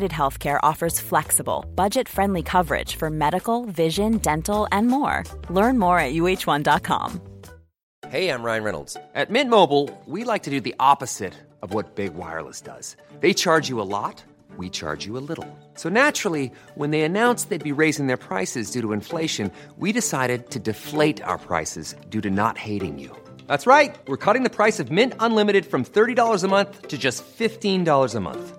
Healthcare offers flexible, budget friendly coverage for medical, vision, dental, and more. Learn more at uh1.com. Hey, I'm Ryan Reynolds. At Mint Mobile, we like to do the opposite of what Big Wireless does. They charge you a lot, we charge you a little. So naturally, when they announced they'd be raising their prices due to inflation, we decided to deflate our prices due to not hating you. That's right. We're cutting the price of Mint Unlimited from $30 a month to just $15 a month.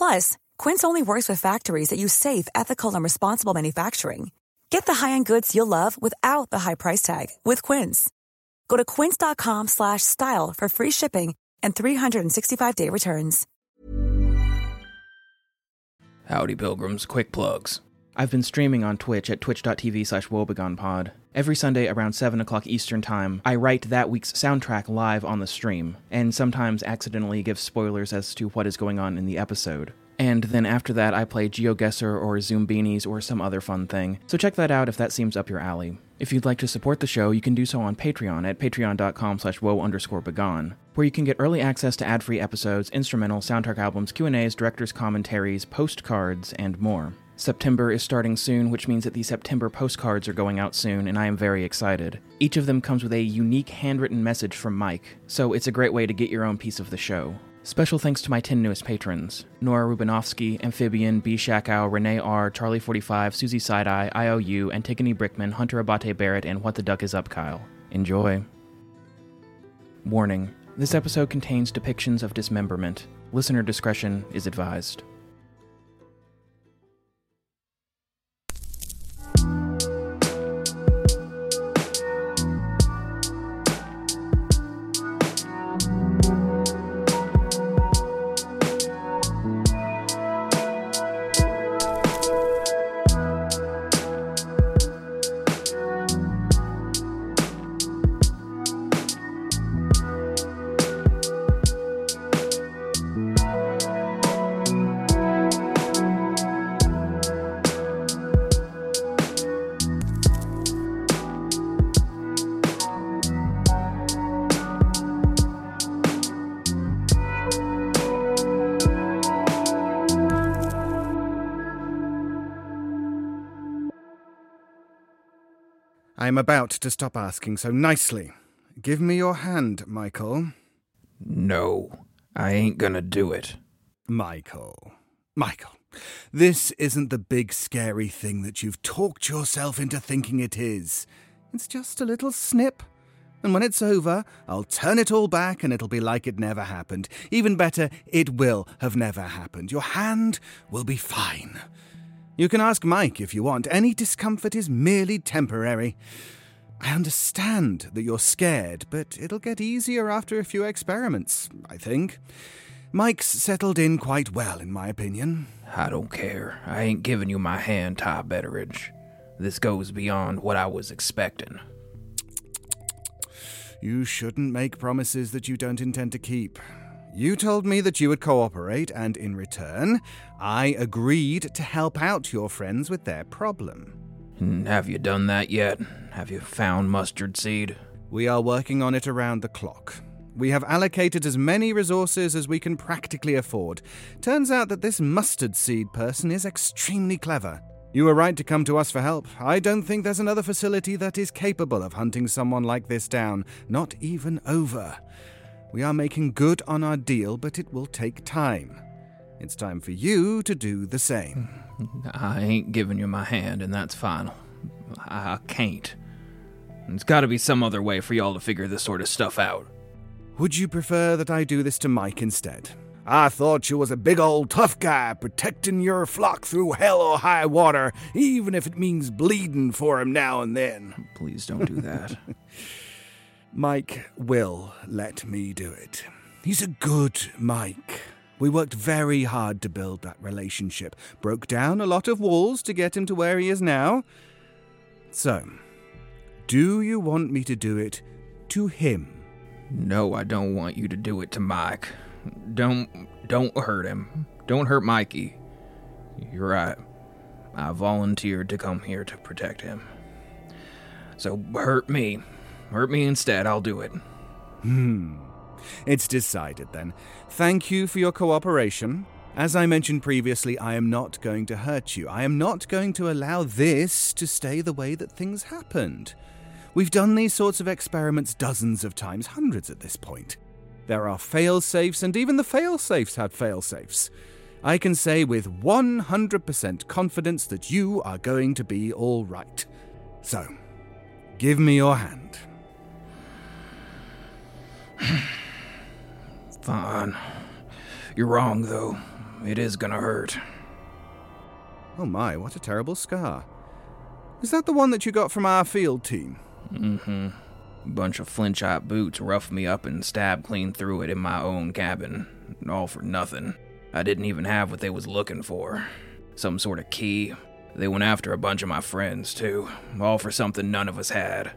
Plus, Quince only works with factories that use safe, ethical, and responsible manufacturing. Get the high-end goods you'll love without the high price tag with Quince. Go to quince.com slash style for free shipping and 365-day returns. Howdy, pilgrims. Quick plugs. I've been streaming on Twitch at twitch.tv slash woebegonepod. Every Sunday around 7 o'clock Eastern Time, I write that week's soundtrack live on the stream, and sometimes accidentally give spoilers as to what is going on in the episode. And then after that, I play GeoGuessr or Zoombinis or some other fun thing. So check that out if that seems up your alley. If you'd like to support the show, you can do so on Patreon at patreon.com slash woe underscore begone, where you can get early access to ad-free episodes, instrumental, soundtrack albums, Q&As, director's commentaries, postcards, and more. September is starting soon, which means that the September postcards are going out soon, and I am very excited. Each of them comes with a unique handwritten message from Mike, so it's a great way to get your own piece of the show. Special thanks to my 10 newest patrons Nora Rubinovsky, Amphibian, B. Shackow, Renee R., Charlie45, Susie Sideeye, IOU, Antigone Brickman, Hunter Abate Barrett, and What the Duck Is Up Kyle. Enjoy. Warning this episode contains depictions of dismemberment. Listener discretion is advised. Am about to stop asking so nicely. Give me your hand, Michael. No, I ain't gonna do it. Michael. Michael. This isn't the big scary thing that you've talked yourself into thinking it is. It's just a little snip. And when it's over, I'll turn it all back and it'll be like it never happened. Even better, it will have never happened. Your hand will be fine. You can ask Mike if you want. Any discomfort is merely temporary. I understand that you're scared, but it'll get easier after a few experiments, I think. Mike's settled in quite well, in my opinion. I don't care. I ain't giving you my hand, Ty Betteridge. This goes beyond what I was expecting. You shouldn't make promises that you don't intend to keep. You told me that you would cooperate, and in return, I agreed to help out your friends with their problem. Hmm, have you done that yet? Have you found mustard seed? We are working on it around the clock. We have allocated as many resources as we can practically afford. Turns out that this mustard seed person is extremely clever. You were right to come to us for help. I don't think there's another facility that is capable of hunting someone like this down, not even over. We are making good on our deal, but it will take time. It's time for you to do the same. I ain't giving you my hand, and that's final. I can't. There's gotta be some other way for y'all to figure this sort of stuff out. Would you prefer that I do this to Mike instead? I thought you was a big old tough guy protecting your flock through hell or high water, even if it means bleeding for him now and then. Please don't do that. Mike will let me do it. He's a good Mike. We worked very hard to build that relationship, broke down a lot of walls to get him to where he is now. So, do you want me to do it to him? No, I don't want you to do it to Mike. Don't don't hurt him. Don't hurt Mikey. You're right. I volunteered to come here to protect him. So hurt me. Hurt me instead, I'll do it. Hmm. It's decided then. Thank you for your cooperation. As I mentioned previously, I am not going to hurt you. I am not going to allow this to stay the way that things happened. We've done these sorts of experiments dozens of times, hundreds at this point. There are fail safes, and even the fail safes have fail safes. I can say with 100% confidence that you are going to be all right. So, give me your hand. Fine. You're wrong, though. It is gonna hurt. Oh my, what a terrible scar. Is that the one that you got from our field team? Mm hmm. A bunch of flint-shot boots roughed me up and stabbed clean through it in my own cabin. All for nothing. I didn't even have what they was looking for. Some sort of key. They went after a bunch of my friends, too. All for something none of us had.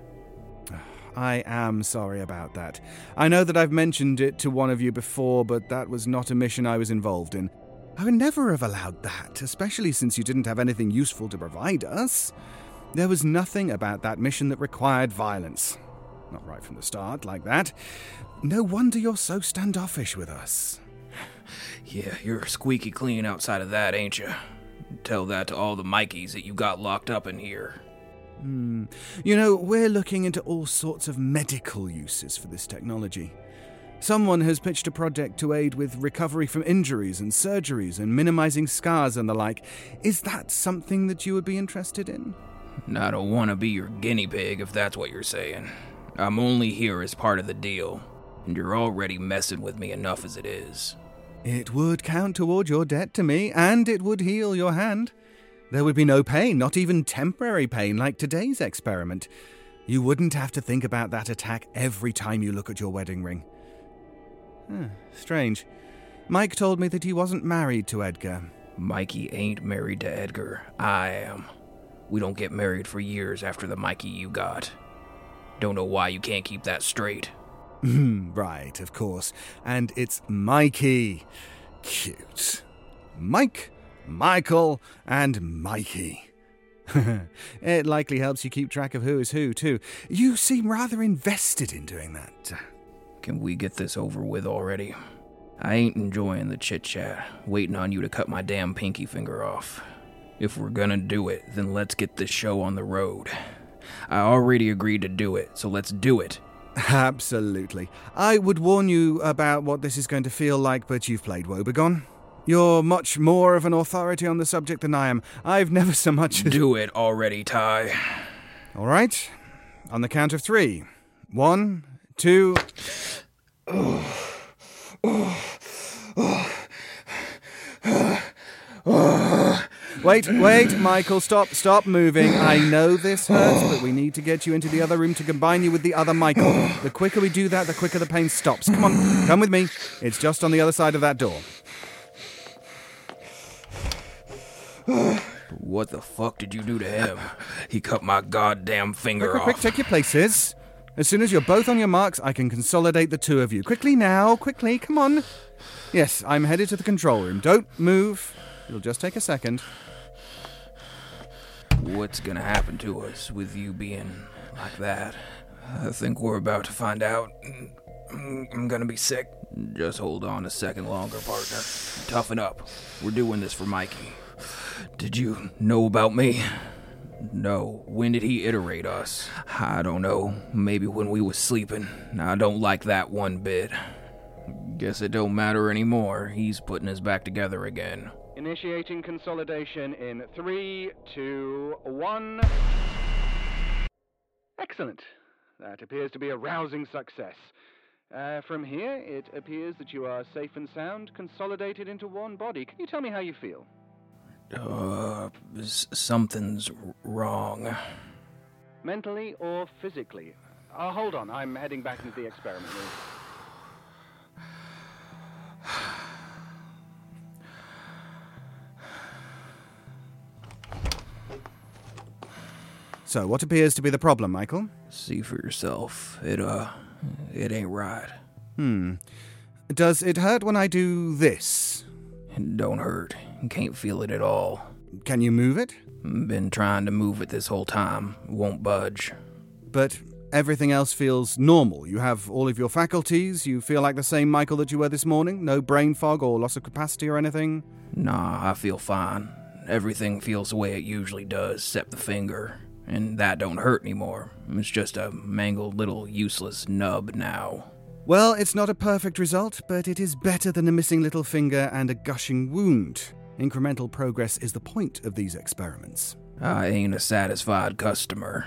I am sorry about that. I know that I've mentioned it to one of you before, but that was not a mission I was involved in. I would never have allowed that, especially since you didn't have anything useful to provide us. There was nothing about that mission that required violence. Not right from the start, like that. No wonder you're so standoffish with us. Yeah, you're squeaky clean outside of that, ain't you? Tell that to all the Mikeys that you got locked up in here. Hmm. You know, we're looking into all sorts of medical uses for this technology. Someone has pitched a project to aid with recovery from injuries and surgeries and minimizing scars and the like. Is that something that you would be interested in? I don't want to be your guinea pig if that's what you're saying. I'm only here as part of the deal, and you're already messing with me enough as it is. It would count toward your debt to me, and it would heal your hand. There would be no pain, not even temporary pain like today's experiment. You wouldn't have to think about that attack every time you look at your wedding ring. Huh, strange. Mike told me that he wasn't married to Edgar. Mikey ain't married to Edgar. I am. We don't get married for years after the Mikey you got. Don't know why you can't keep that straight. Hmm, right, of course. And it's Mikey. Cute. Mike, Michael, and Mikey. it likely helps you keep track of who is who, too. You seem rather invested in doing that. Can we get this over with already? I ain't enjoying the chit chat, waiting on you to cut my damn pinky finger off. If we're gonna do it, then let's get this show on the road. I already agreed to do it, so let's do it. Absolutely. I would warn you about what this is going to feel like, but you've played Woebegone. You're much more of an authority on the subject than I am. I've never so much as. Do it already, Ty. All right. On the count of three. One, two. Wait, wait, Michael, stop, stop moving. I know this hurts, but we need to get you into the other room to combine you with the other Michael. The quicker we do that, the quicker the pain stops. Come on, come with me. It's just on the other side of that door. What the fuck did you do to him? He cut my goddamn finger Quick, off. quick, take your places. As soon as you're both on your marks, I can consolidate the two of you. Quickly now, quickly, come on. Yes, I'm headed to the control room. Don't move. It'll just take a second. What's gonna happen to us with you being like that? I think we're about to find out. I'm gonna be sick. Just hold on a second longer, partner. Toughen up. We're doing this for Mikey. Did you know about me? No. When did he iterate us? I don't know. Maybe when we was sleeping. I don't like that one bit. Guess it don't matter anymore. He's putting us back together again. Initiating consolidation in three, two, one. Excellent. That appears to be a rousing success. Uh, from here, it appears that you are safe and sound, consolidated into one body. Can you tell me how you feel? Uh, something's wrong. Mentally or physically? Uh, hold on, I'm heading back into the experiment room. So, what appears to be the problem, Michael? See for yourself. It, uh, it ain't right. Hmm. Does it hurt when I do this? It don't hurt. Can't feel it at all. Can you move it? Been trying to move it this whole time. Won't budge. But everything else feels normal. You have all of your faculties. You feel like the same Michael that you were this morning. No brain fog or loss of capacity or anything. Nah, I feel fine. Everything feels the way it usually does, except the finger. And that don't hurt anymore. It's just a mangled little useless nub now. Well, it's not a perfect result, but it is better than a missing little finger and a gushing wound. Incremental progress is the point of these experiments. Ah, I ain't a satisfied customer.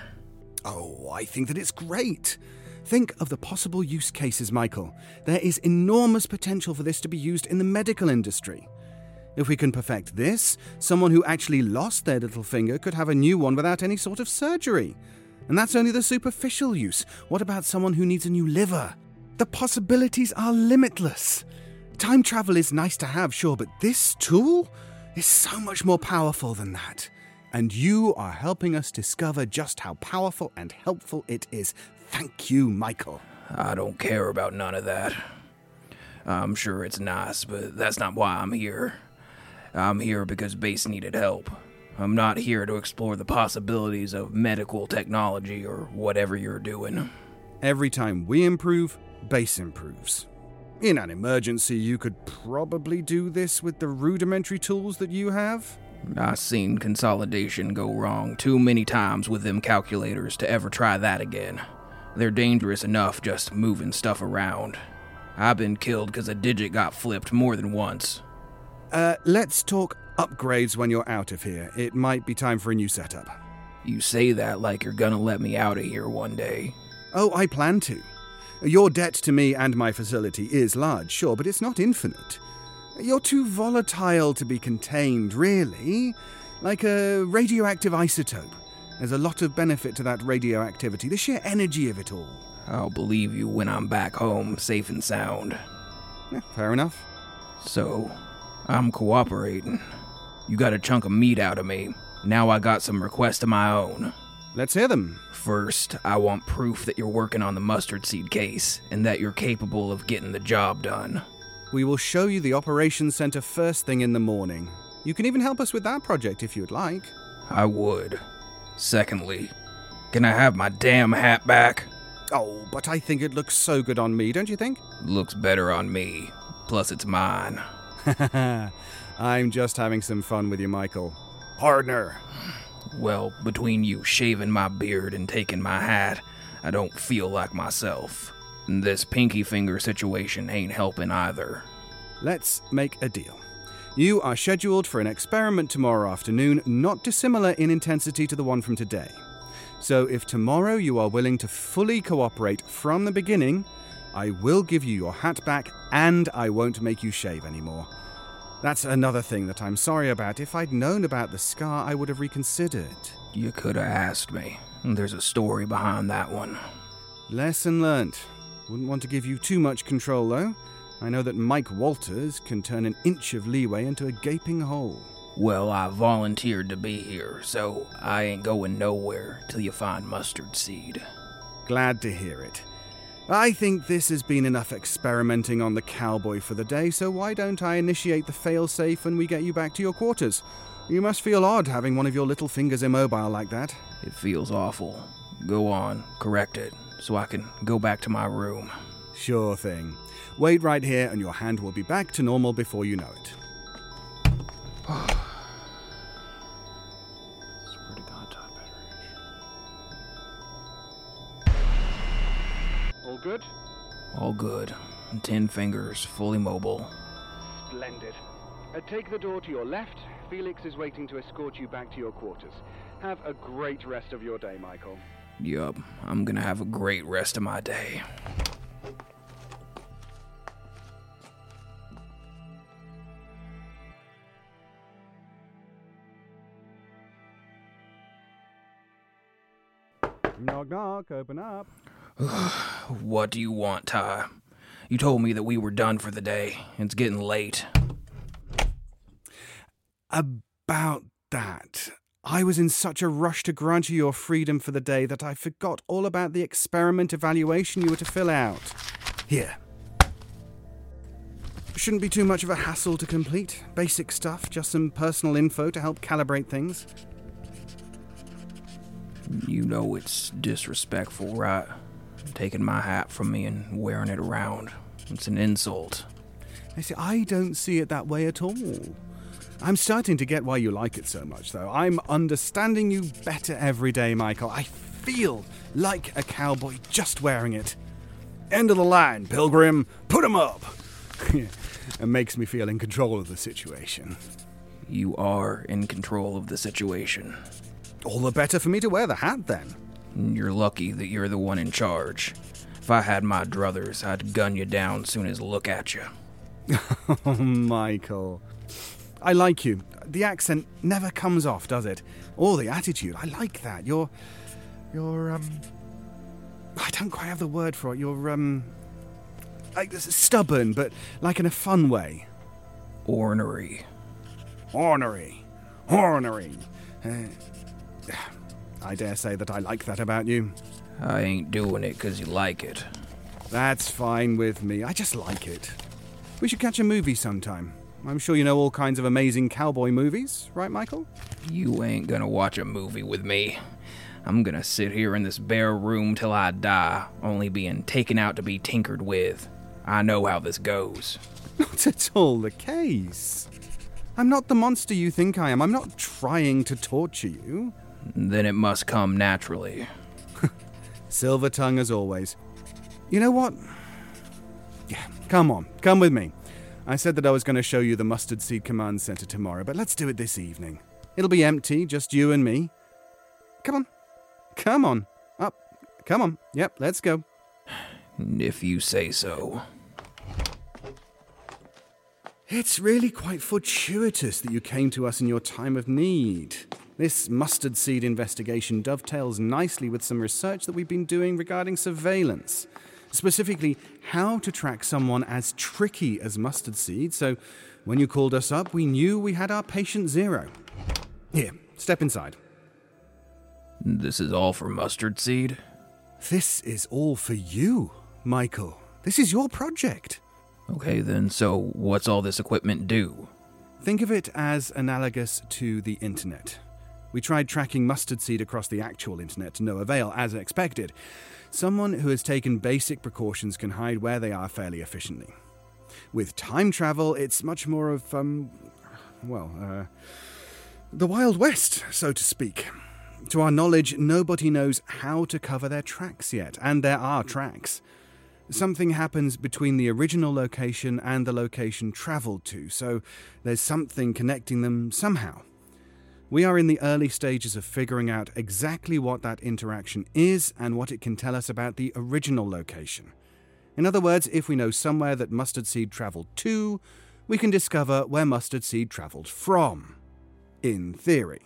Oh, I think that it's great. Think of the possible use cases, Michael. There is enormous potential for this to be used in the medical industry. If we can perfect this, someone who actually lost their little finger could have a new one without any sort of surgery. And that's only the superficial use. What about someone who needs a new liver? The possibilities are limitless. Time travel is nice to have, sure, but this tool is so much more powerful than that. And you are helping us discover just how powerful and helpful it is. Thank you, Michael. I don't care about none of that. I'm sure it's nice, but that's not why I'm here. I'm here because Base needed help. I'm not here to explore the possibilities of medical technology or whatever you're doing. Every time we improve, base improves. In an emergency, you could probably do this with the rudimentary tools that you have. I've seen consolidation go wrong too many times with them calculators to ever try that again. They're dangerous enough just moving stuff around. I've been killed because a digit got flipped more than once. Uh, let's talk upgrades when you're out of here. It might be time for a new setup. You say that like you're gonna let me out of here one day. Oh, I plan to. Your debt to me and my facility is large, sure, but it's not infinite. You're too volatile to be contained, really. Like a radioactive isotope. There's a lot of benefit to that radioactivity, the sheer energy of it all. I'll believe you when I'm back home, safe and sound. Yeah, fair enough. So, I'm cooperating. You got a chunk of meat out of me. Now I got some requests of my own. Let's hear them. First, I want proof that you're working on the mustard seed case and that you're capable of getting the job done. We will show you the operations center first thing in the morning. You can even help us with that project if you'd like. I would. Secondly, can I have my damn hat back? Oh, but I think it looks so good on me, don't you think? Looks better on me. Plus, it's mine. I'm just having some fun with you, Michael. Partner. Well, between you shaving my beard and taking my hat, I don't feel like myself. And This pinky finger situation ain't helping either. Let's make a deal. You are scheduled for an experiment tomorrow afternoon, not dissimilar in intensity to the one from today. So if tomorrow you are willing to fully cooperate from the beginning, I will give you your hat back and I won't make you shave anymore. That's another thing that I'm sorry about. If I'd known about the scar, I would have reconsidered. You could have asked me. There's a story behind that one. Lesson learnt. Wouldn't want to give you too much control, though. I know that Mike Walters can turn an inch of leeway into a gaping hole. Well, I volunteered to be here, so I ain't going nowhere till you find mustard seed. Glad to hear it. I think this has been enough experimenting on the cowboy for the day, so why don't I initiate the failsafe when we get you back to your quarters? You must feel odd having one of your little fingers immobile like that. It feels awful. Go on, correct it, so I can go back to my room. Sure thing. Wait right here, and your hand will be back to normal before you know it. All good. Ten fingers, fully mobile. Splendid. Uh, take the door to your left. Felix is waiting to escort you back to your quarters. Have a great rest of your day, Michael. Yup, I'm gonna have a great rest of my day. Knock knock, open up. What do you want, Ty? You told me that we were done for the day. It's getting late. About that. I was in such a rush to grant you your freedom for the day that I forgot all about the experiment evaluation you were to fill out. Here. Shouldn't be too much of a hassle to complete. Basic stuff, just some personal info to help calibrate things. You know it's disrespectful, right? Taking my hat from me and wearing it around. It's an insult. I see, I don't see it that way at all. I'm starting to get why you like it so much, though. I'm understanding you better every day, Michael. I feel like a cowboy just wearing it. End of the line, Pilgrim. Put 'em up. it makes me feel in control of the situation. You are in control of the situation. All the better for me to wear the hat, then. You're lucky that you're the one in charge. If I had my druthers, I'd gun you down soon as look at you. oh, Michael. I like you. The accent never comes off, does it? Or the attitude. I like that. You're. You're, um. I don't quite have the word for it. You're, um. Like, stubborn, but like in a fun way. Ornery. Ornery. Ornery. Uh, I dare say that I like that about you. I ain't doing it 'cause you like it. That's fine with me. I just like it. We should catch a movie sometime. I'm sure you know all kinds of amazing cowboy movies, right, Michael? You ain't gonna watch a movie with me. I'm gonna sit here in this bare room till I die, only being taken out to be tinkered with. I know how this goes. Not at all the case. I'm not the monster you think I am. I'm not trying to torture you. Then it must come naturally. Silver tongue as always. You know what? Yeah, come on, come with me. I said that I was going to show you the Mustard Seed Command Center tomorrow, but let's do it this evening. It'll be empty, just you and me. Come on. Come on. Up. Come on. Yep, let's go. If you say so. It's really quite fortuitous that you came to us in your time of need. This mustard seed investigation dovetails nicely with some research that we've been doing regarding surveillance. Specifically, how to track someone as tricky as mustard seed, so when you called us up, we knew we had our patient zero. Here, step inside. This is all for mustard seed? This is all for you, Michael. This is your project. Okay, then, so what's all this equipment do? Think of it as analogous to the internet. We tried tracking mustard seed across the actual internet to no avail, as expected. Someone who has taken basic precautions can hide where they are fairly efficiently. With time travel, it's much more of, um, well, uh, the Wild West, so to speak. To our knowledge, nobody knows how to cover their tracks yet, and there are tracks. Something happens between the original location and the location travelled to, so there's something connecting them somehow. We are in the early stages of figuring out exactly what that interaction is and what it can tell us about the original location. In other words, if we know somewhere that mustard seed travelled to, we can discover where mustard seed travelled from. In theory.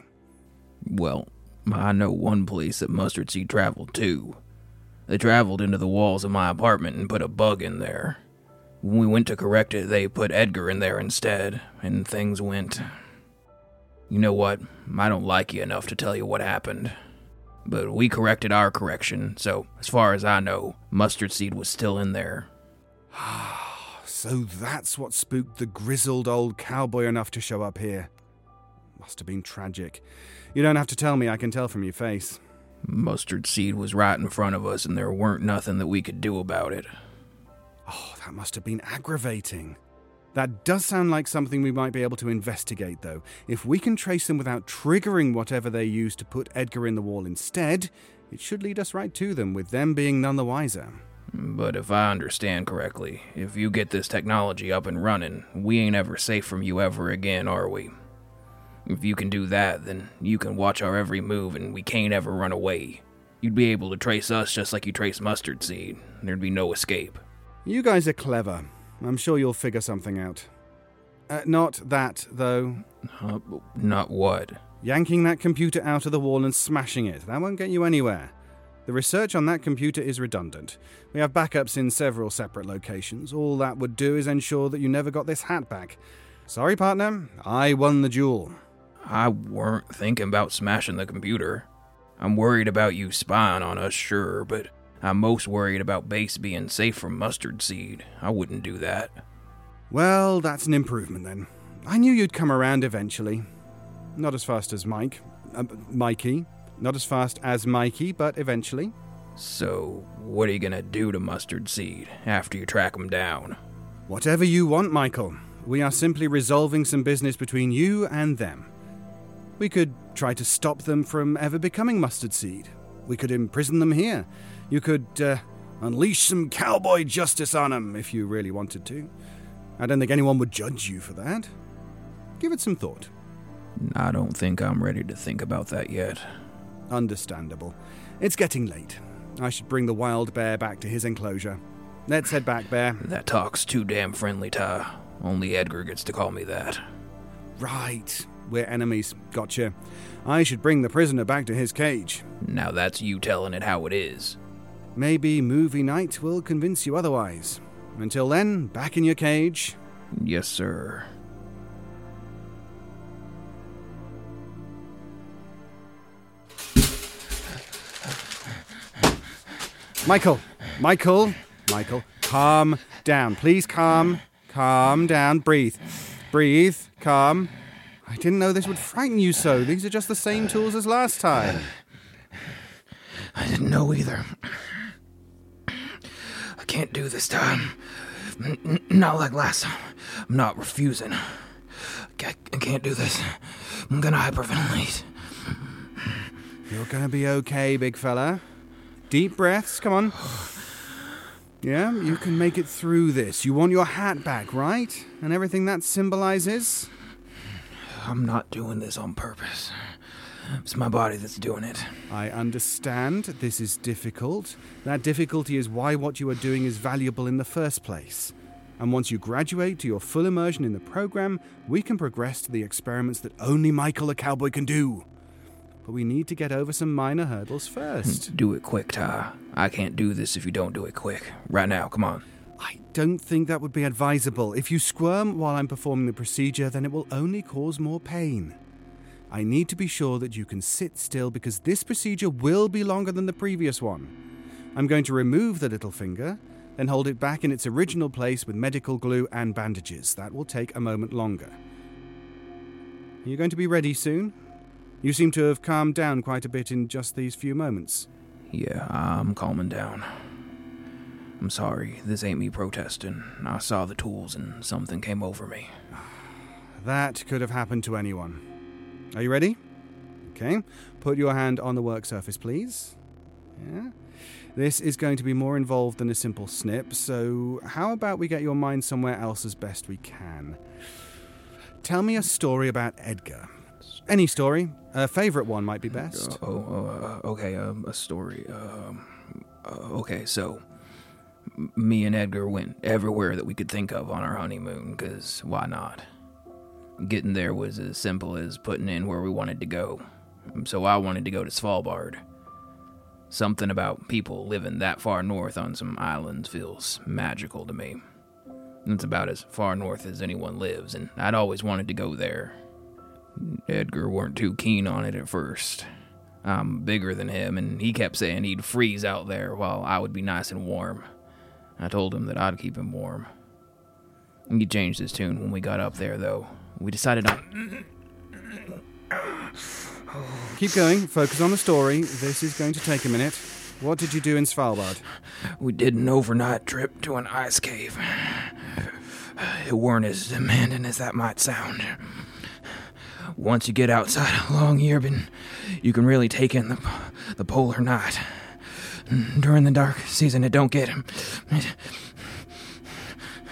Well, I know one place that mustard seed traveled to. They traveled into the walls of my apartment and put a bug in there. When we went to correct it, they put Edgar in there instead, and things went. You know what? I don't like you enough to tell you what happened. But we corrected our correction, so as far as I know, mustard seed was still in there. so that's what spooked the grizzled old cowboy enough to show up here. Must have been tragic. You don't have to tell me, I can tell from your face. Mustard seed was right in front of us, and there weren't nothing that we could do about it. Oh, that must have been aggravating. That does sound like something we might be able to investigate, though. If we can trace them without triggering whatever they used to put Edgar in the wall instead, it should lead us right to them, with them being none the wiser. But if I understand correctly, if you get this technology up and running, we ain't ever safe from you ever again, are we? If you can do that, then you can watch our every move and we can't ever run away. You'd be able to trace us just like you trace mustard seed. There'd be no escape. You guys are clever. I'm sure you'll figure something out. Uh, not that, though. Uh, not what? Yanking that computer out of the wall and smashing it. That won't get you anywhere. The research on that computer is redundant. We have backups in several separate locations. All that would do is ensure that you never got this hat back. Sorry, partner. I won the duel. I weren't thinking about smashing the computer. I'm worried about you spying on us, sure, but I'm most worried about base being safe from mustard seed. I wouldn't do that. Well, that's an improvement then. I knew you'd come around eventually. Not as fast as Mike. Uh, Mikey. Not as fast as Mikey, but eventually. So, what are you gonna do to Mustard Seed after you track him down? Whatever you want, Michael. We are simply resolving some business between you and them. We could try to stop them from ever becoming Mustard Seed. We could imprison them here. You could uh, unleash some cowboy justice on them if you really wanted to. I don't think anyone would judge you for that. Give it some thought. I don't think I'm ready to think about that yet. Understandable. It's getting late. I should bring the wild bear back to his enclosure. Let's head back, Bear. That talk's too damn friendly, Ty. Only Edgar gets to call me that. Right. We're enemies. Gotcha. I should bring the prisoner back to his cage. Now that's you telling it how it is. Maybe movie night will convince you otherwise. Until then, back in your cage. Yes, sir. Michael! Michael! Michael, calm down. Please calm. Calm down. Breathe. Breathe. Calm. I didn't know this would frighten you so. These are just the same tools as last time. I didn't know either can't do this time. N- not like last time. I'm not refusing. I can't do this. I'm gonna hyperventilate. You're gonna be okay, big fella. Deep breaths, come on. Yeah, you can make it through this. You want your hat back, right? And everything that symbolizes? I'm not doing this on purpose. It's my body that's doing it. I understand this is difficult. That difficulty is why what you are doing is valuable in the first place. And once you graduate to your full immersion in the program, we can progress to the experiments that only Michael the Cowboy can do. But we need to get over some minor hurdles first. Do it quick, Ty. I can't do this if you don't do it quick. Right now, come on. I don't think that would be advisable. If you squirm while I'm performing the procedure, then it will only cause more pain. I need to be sure that you can sit still because this procedure will be longer than the previous one. I'm going to remove the little finger, then hold it back in its original place with medical glue and bandages. That will take a moment longer. Are you going to be ready soon? You seem to have calmed down quite a bit in just these few moments. Yeah, I'm calming down. I'm sorry, this ain't me protesting. I saw the tools and something came over me. That could have happened to anyone. Are you ready? Okay. Put your hand on the work surface, please. Yeah. This is going to be more involved than a simple snip, so how about we get your mind somewhere else as best we can? Tell me a story about Edgar. Any story. A favourite one might be best. Oh, oh uh, okay, um, a story. Um, uh, okay, so me and Edgar went everywhere that we could think of on our honeymoon, because why not? Getting there was as simple as putting in where we wanted to go. So I wanted to go to Svalbard. Something about people living that far north on some islands feels magical to me. It's about as far north as anyone lives, and I'd always wanted to go there. Edgar weren't too keen on it at first. I'm bigger than him, and he kept saying he'd freeze out there while I would be nice and warm. I told him that I'd keep him warm. He changed his tune when we got up there, though. We decided on. Keep going. Focus on the story. This is going to take a minute. What did you do in Svalbard? We did an overnight trip to an ice cave. It weren't as demanding as that might sound. Once you get outside of Longyearbyen, you can really take in the, the polar night. During the dark season, it don't get it,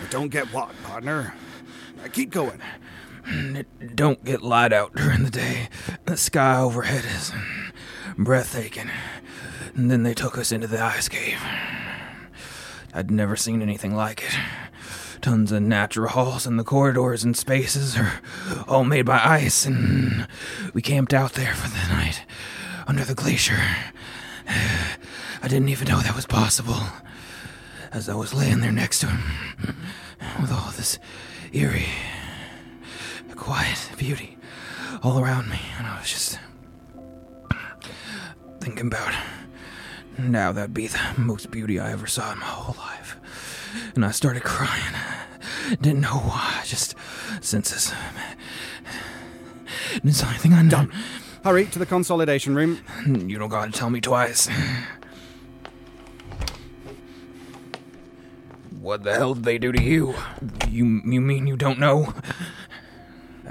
Don't get what, partner? Keep going. Mm, it don't get light out during the day. The sky overhead is breathtaking. And then they took us into the ice cave. I'd never seen anything like it. Tons of natural halls, and the corridors and spaces are all made by ice, and we camped out there for the night under the glacier. I didn't even know that was possible as I was laying there next to him with all this eerie, quiet beauty all around me, and I was just thinking about now that'd be the most beauty I ever saw in my whole life. And I started crying. Didn't know why, just senses. It's the only thing I know. Done. Hurry to the consolidation room. You don't gotta tell me twice. What the hell did they do to you? You you mean you don't know?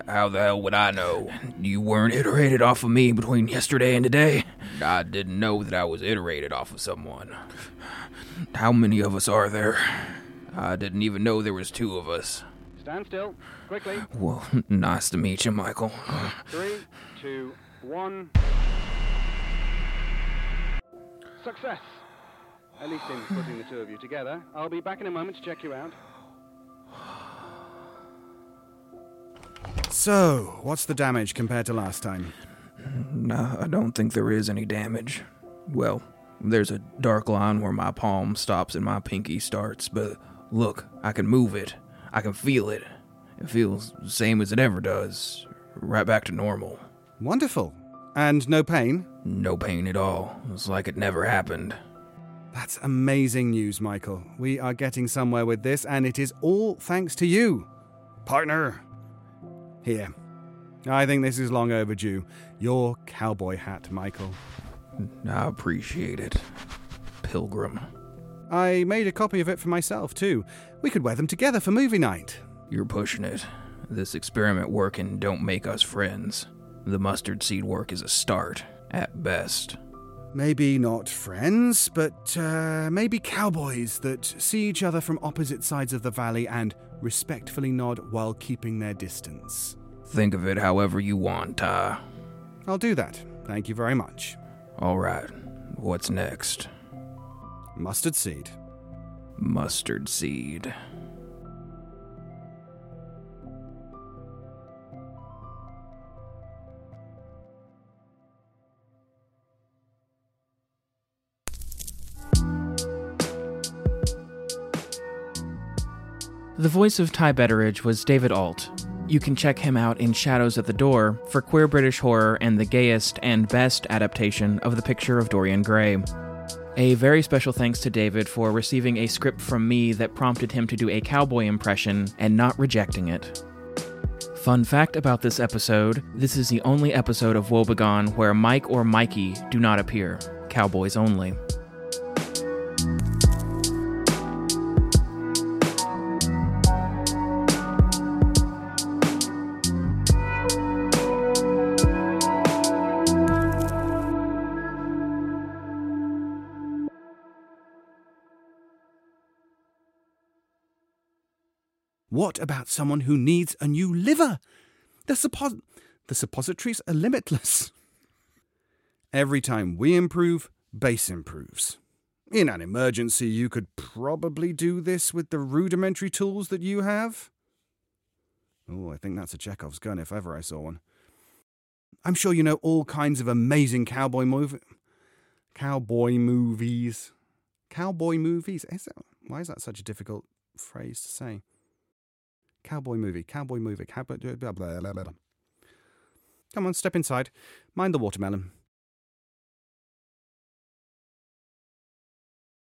How the hell would I know? You weren't iterated off of me between yesterday and today. I didn't know that I was iterated off of someone. How many of us are there? I didn't even know there was two of us. Stand still. Quickly. Well, nice to meet you, Michael. Three, two, one. Success. At least in putting the two of you together. I'll be back in a moment to check you out. So, what's the damage compared to last time? No, I don't think there is any damage. Well, there's a dark line where my palm stops and my pinky starts, but look, I can move it. I can feel it. It feels the same as it ever does. Right back to normal. Wonderful. And no pain? No pain at all. It's like it never happened. That's amazing news, Michael. We are getting somewhere with this, and it is all thanks to you. Partner. Here. I think this is long overdue. Your cowboy hat, Michael. I appreciate it. Pilgrim. I made a copy of it for myself, too. We could wear them together for movie night. You're pushing it. This experiment working don't make us friends. The mustard seed work is a start, at best. Maybe not friends, but uh, maybe cowboys that see each other from opposite sides of the valley and respectfully nod while keeping their distance. Think of it however you want, Ty. I'll do that. Thank you very much. All right. What's next? Mustard seed. Mustard seed. The voice of Ty Betteridge was David Ault. You can check him out in Shadows at the Door for queer British horror and the gayest and best adaptation of The Picture of Dorian Gray. A very special thanks to David for receiving a script from me that prompted him to do a cowboy impression and not rejecting it. Fun fact about this episode this is the only episode of Woebegone where Mike or Mikey do not appear, cowboys only. What about someone who needs a new liver? The, suppos- The suppositories are limitless. Every time we improve, base improves. In an emergency, you could probably do this with the rudimentary tools that you have. Oh, I think that's a Chekhov's gun if ever I saw one. I'm sure you know all kinds of amazing cowboy movie, cowboy movies. Cowboy movies? Is that, why is that such a difficult phrase to say? Cowboy movie, cowboy movie, cowboy. Blah, blah, blah, blah. Come on, step inside. Mind the watermelon.